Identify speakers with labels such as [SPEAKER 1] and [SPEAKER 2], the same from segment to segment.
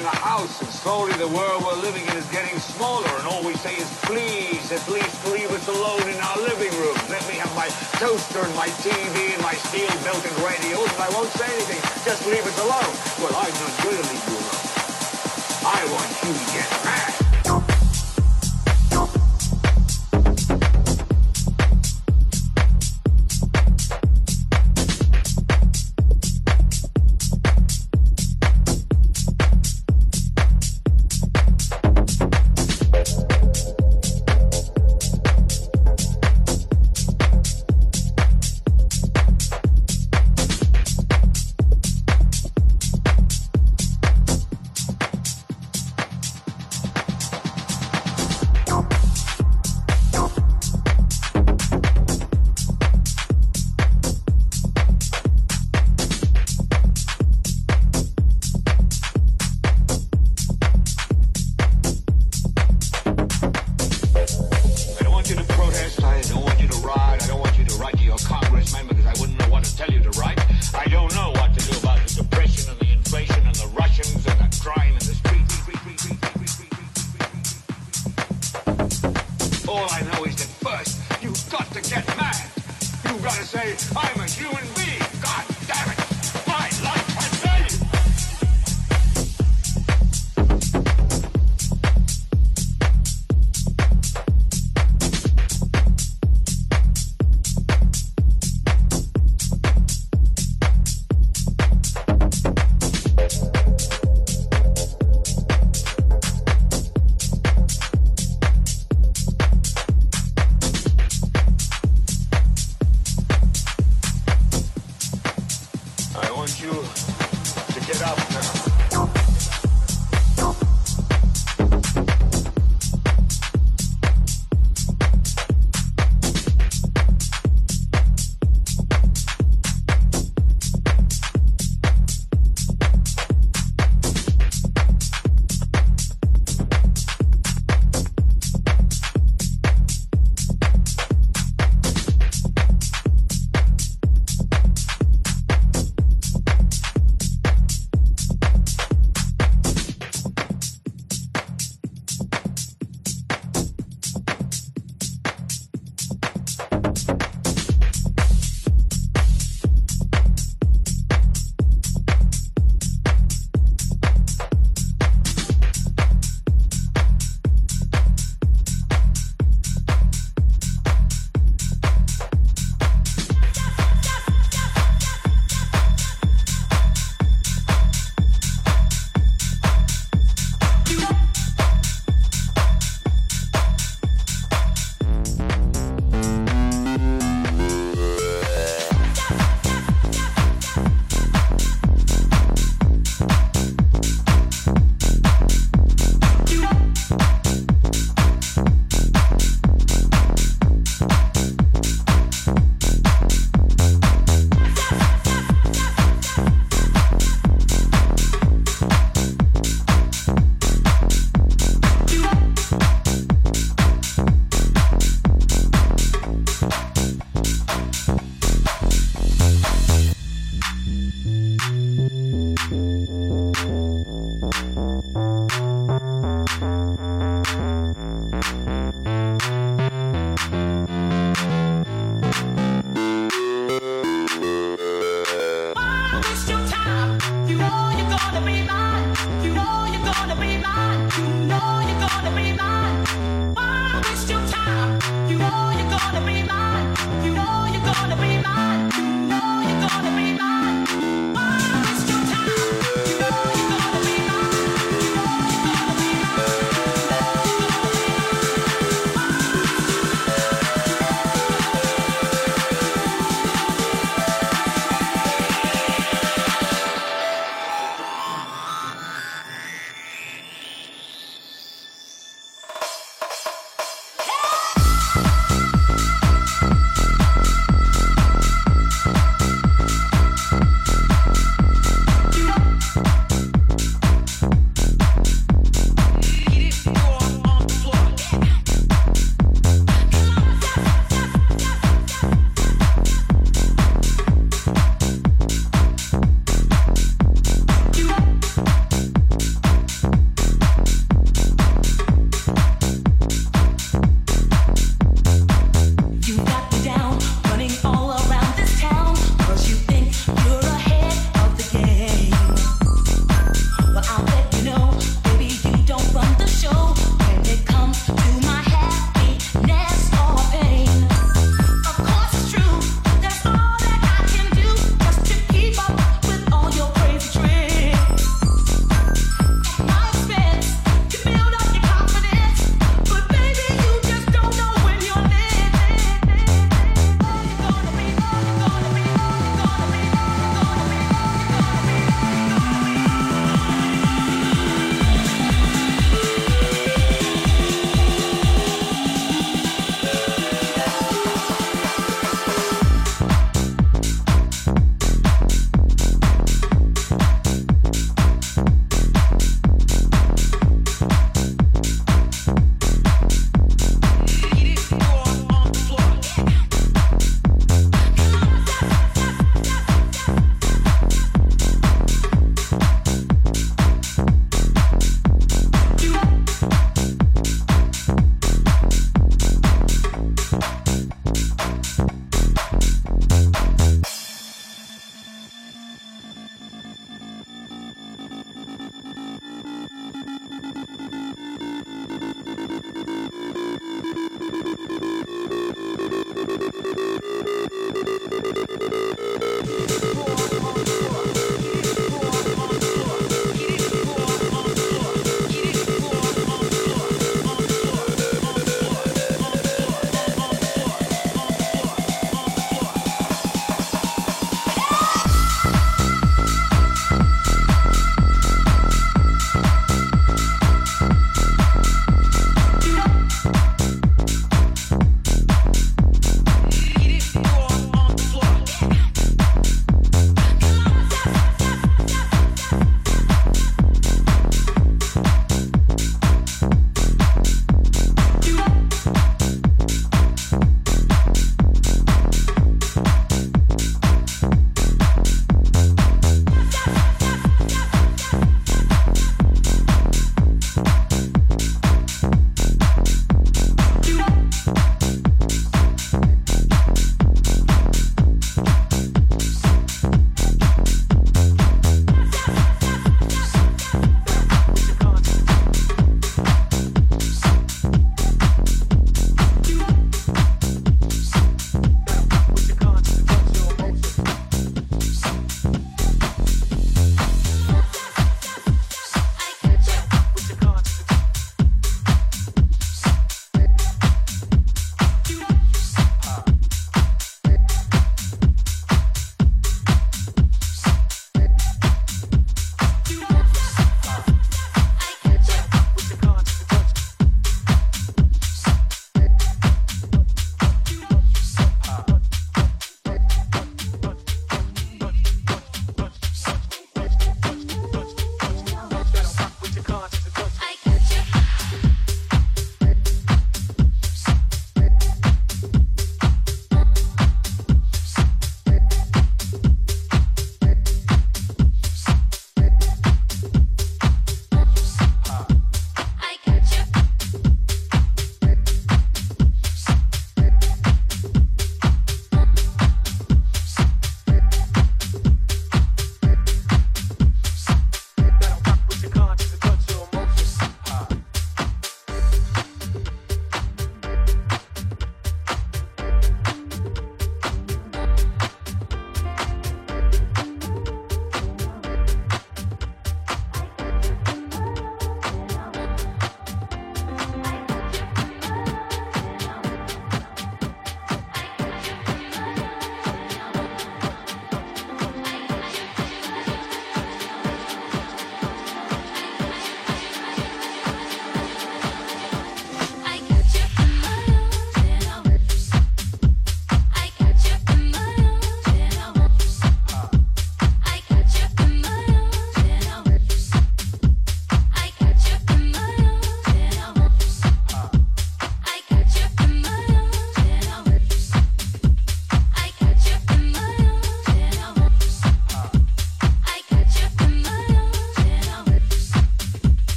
[SPEAKER 1] buying a
[SPEAKER 2] house, and slowly the world we're living in is getting smaller, and all we say is, please, at least leave us alone in our living room. Let me have my toaster and my TV and my steel-belted radials, and I won't say anything. Just leave us alone. Well, I'm not going to leave you alone.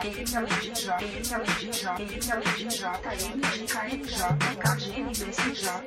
[SPEAKER 2] tajemnicza, tajemnicza, tajemnicza, tajemnicza, tajemnicza, tajemnicza,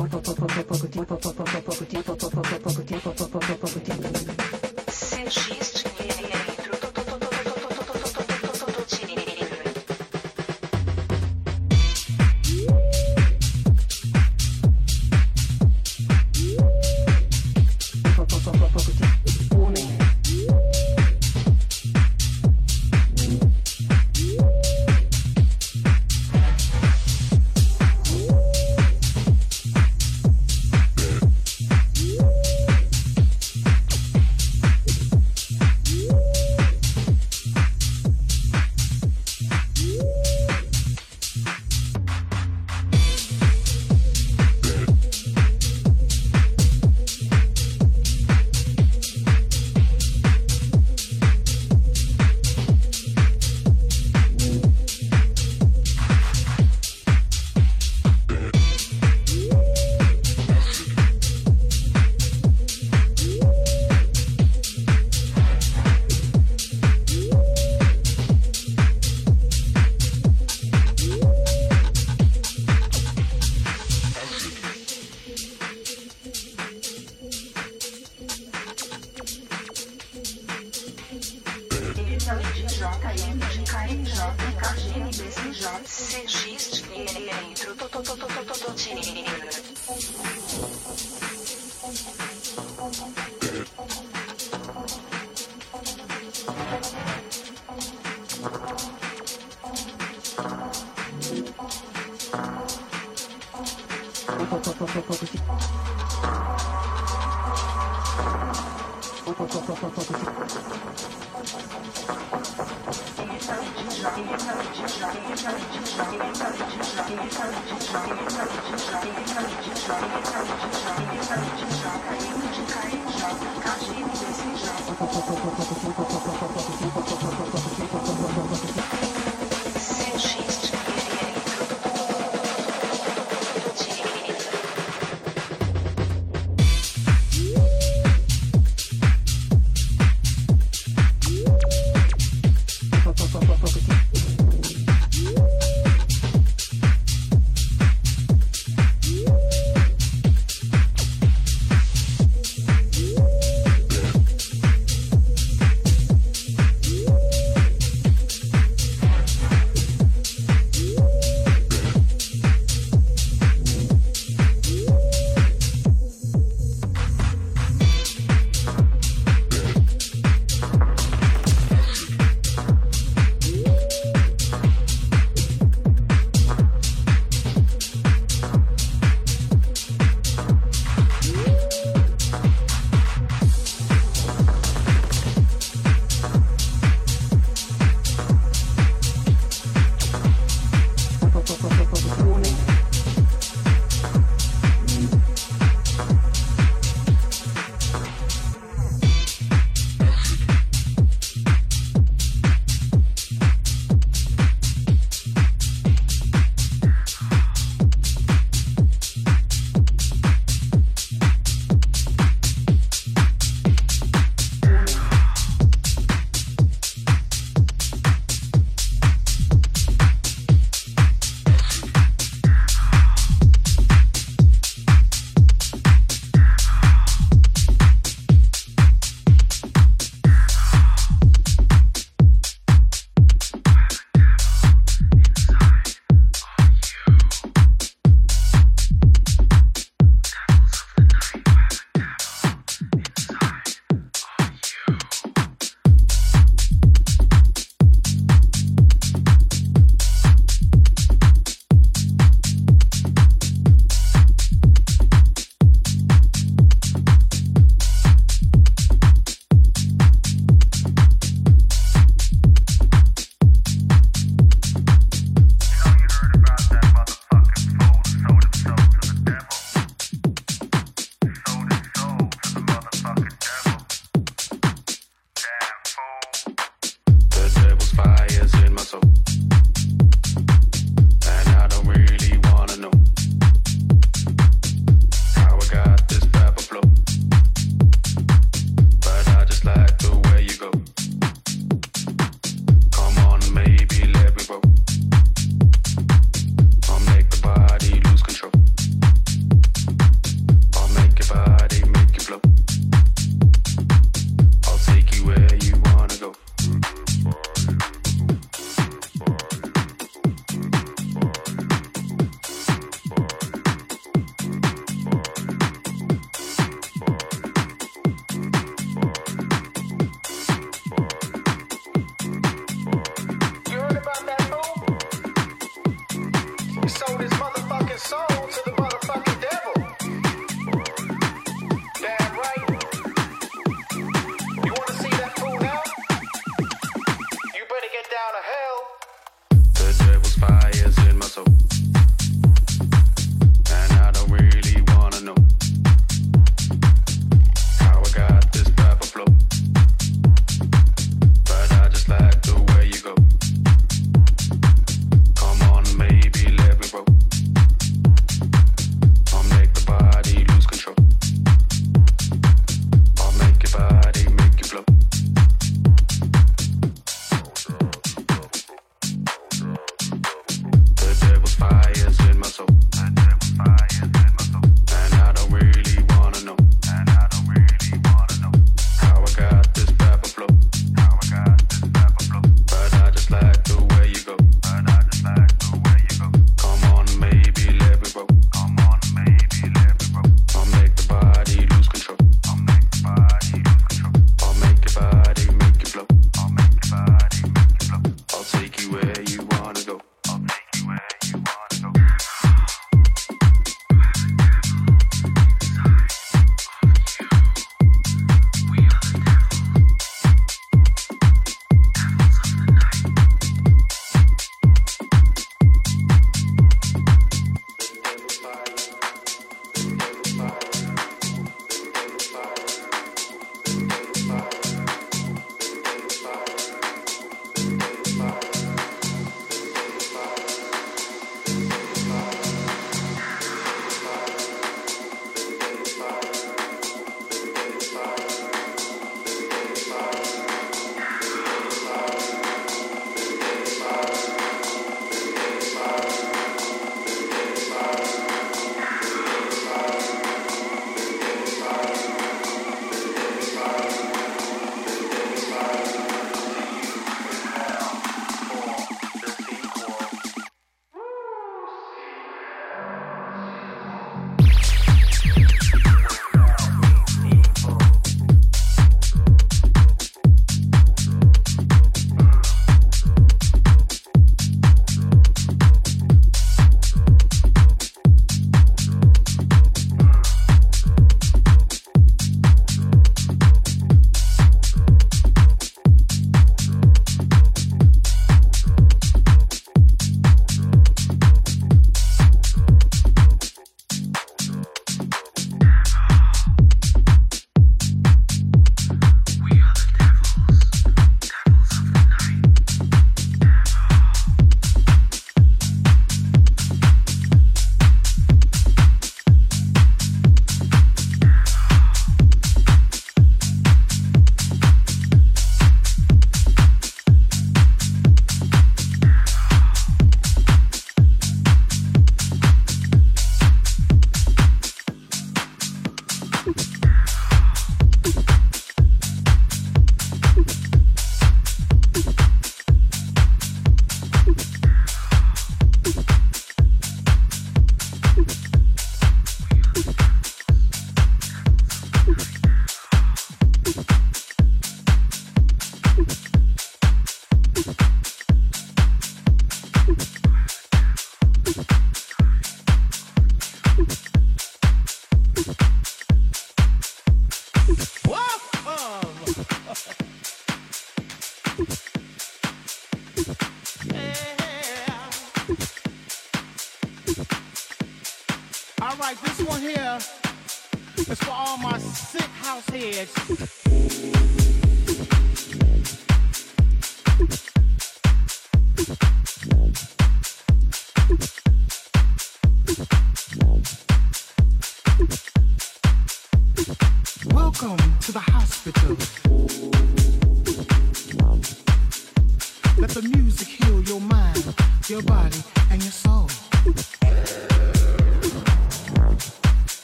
[SPEAKER 3] your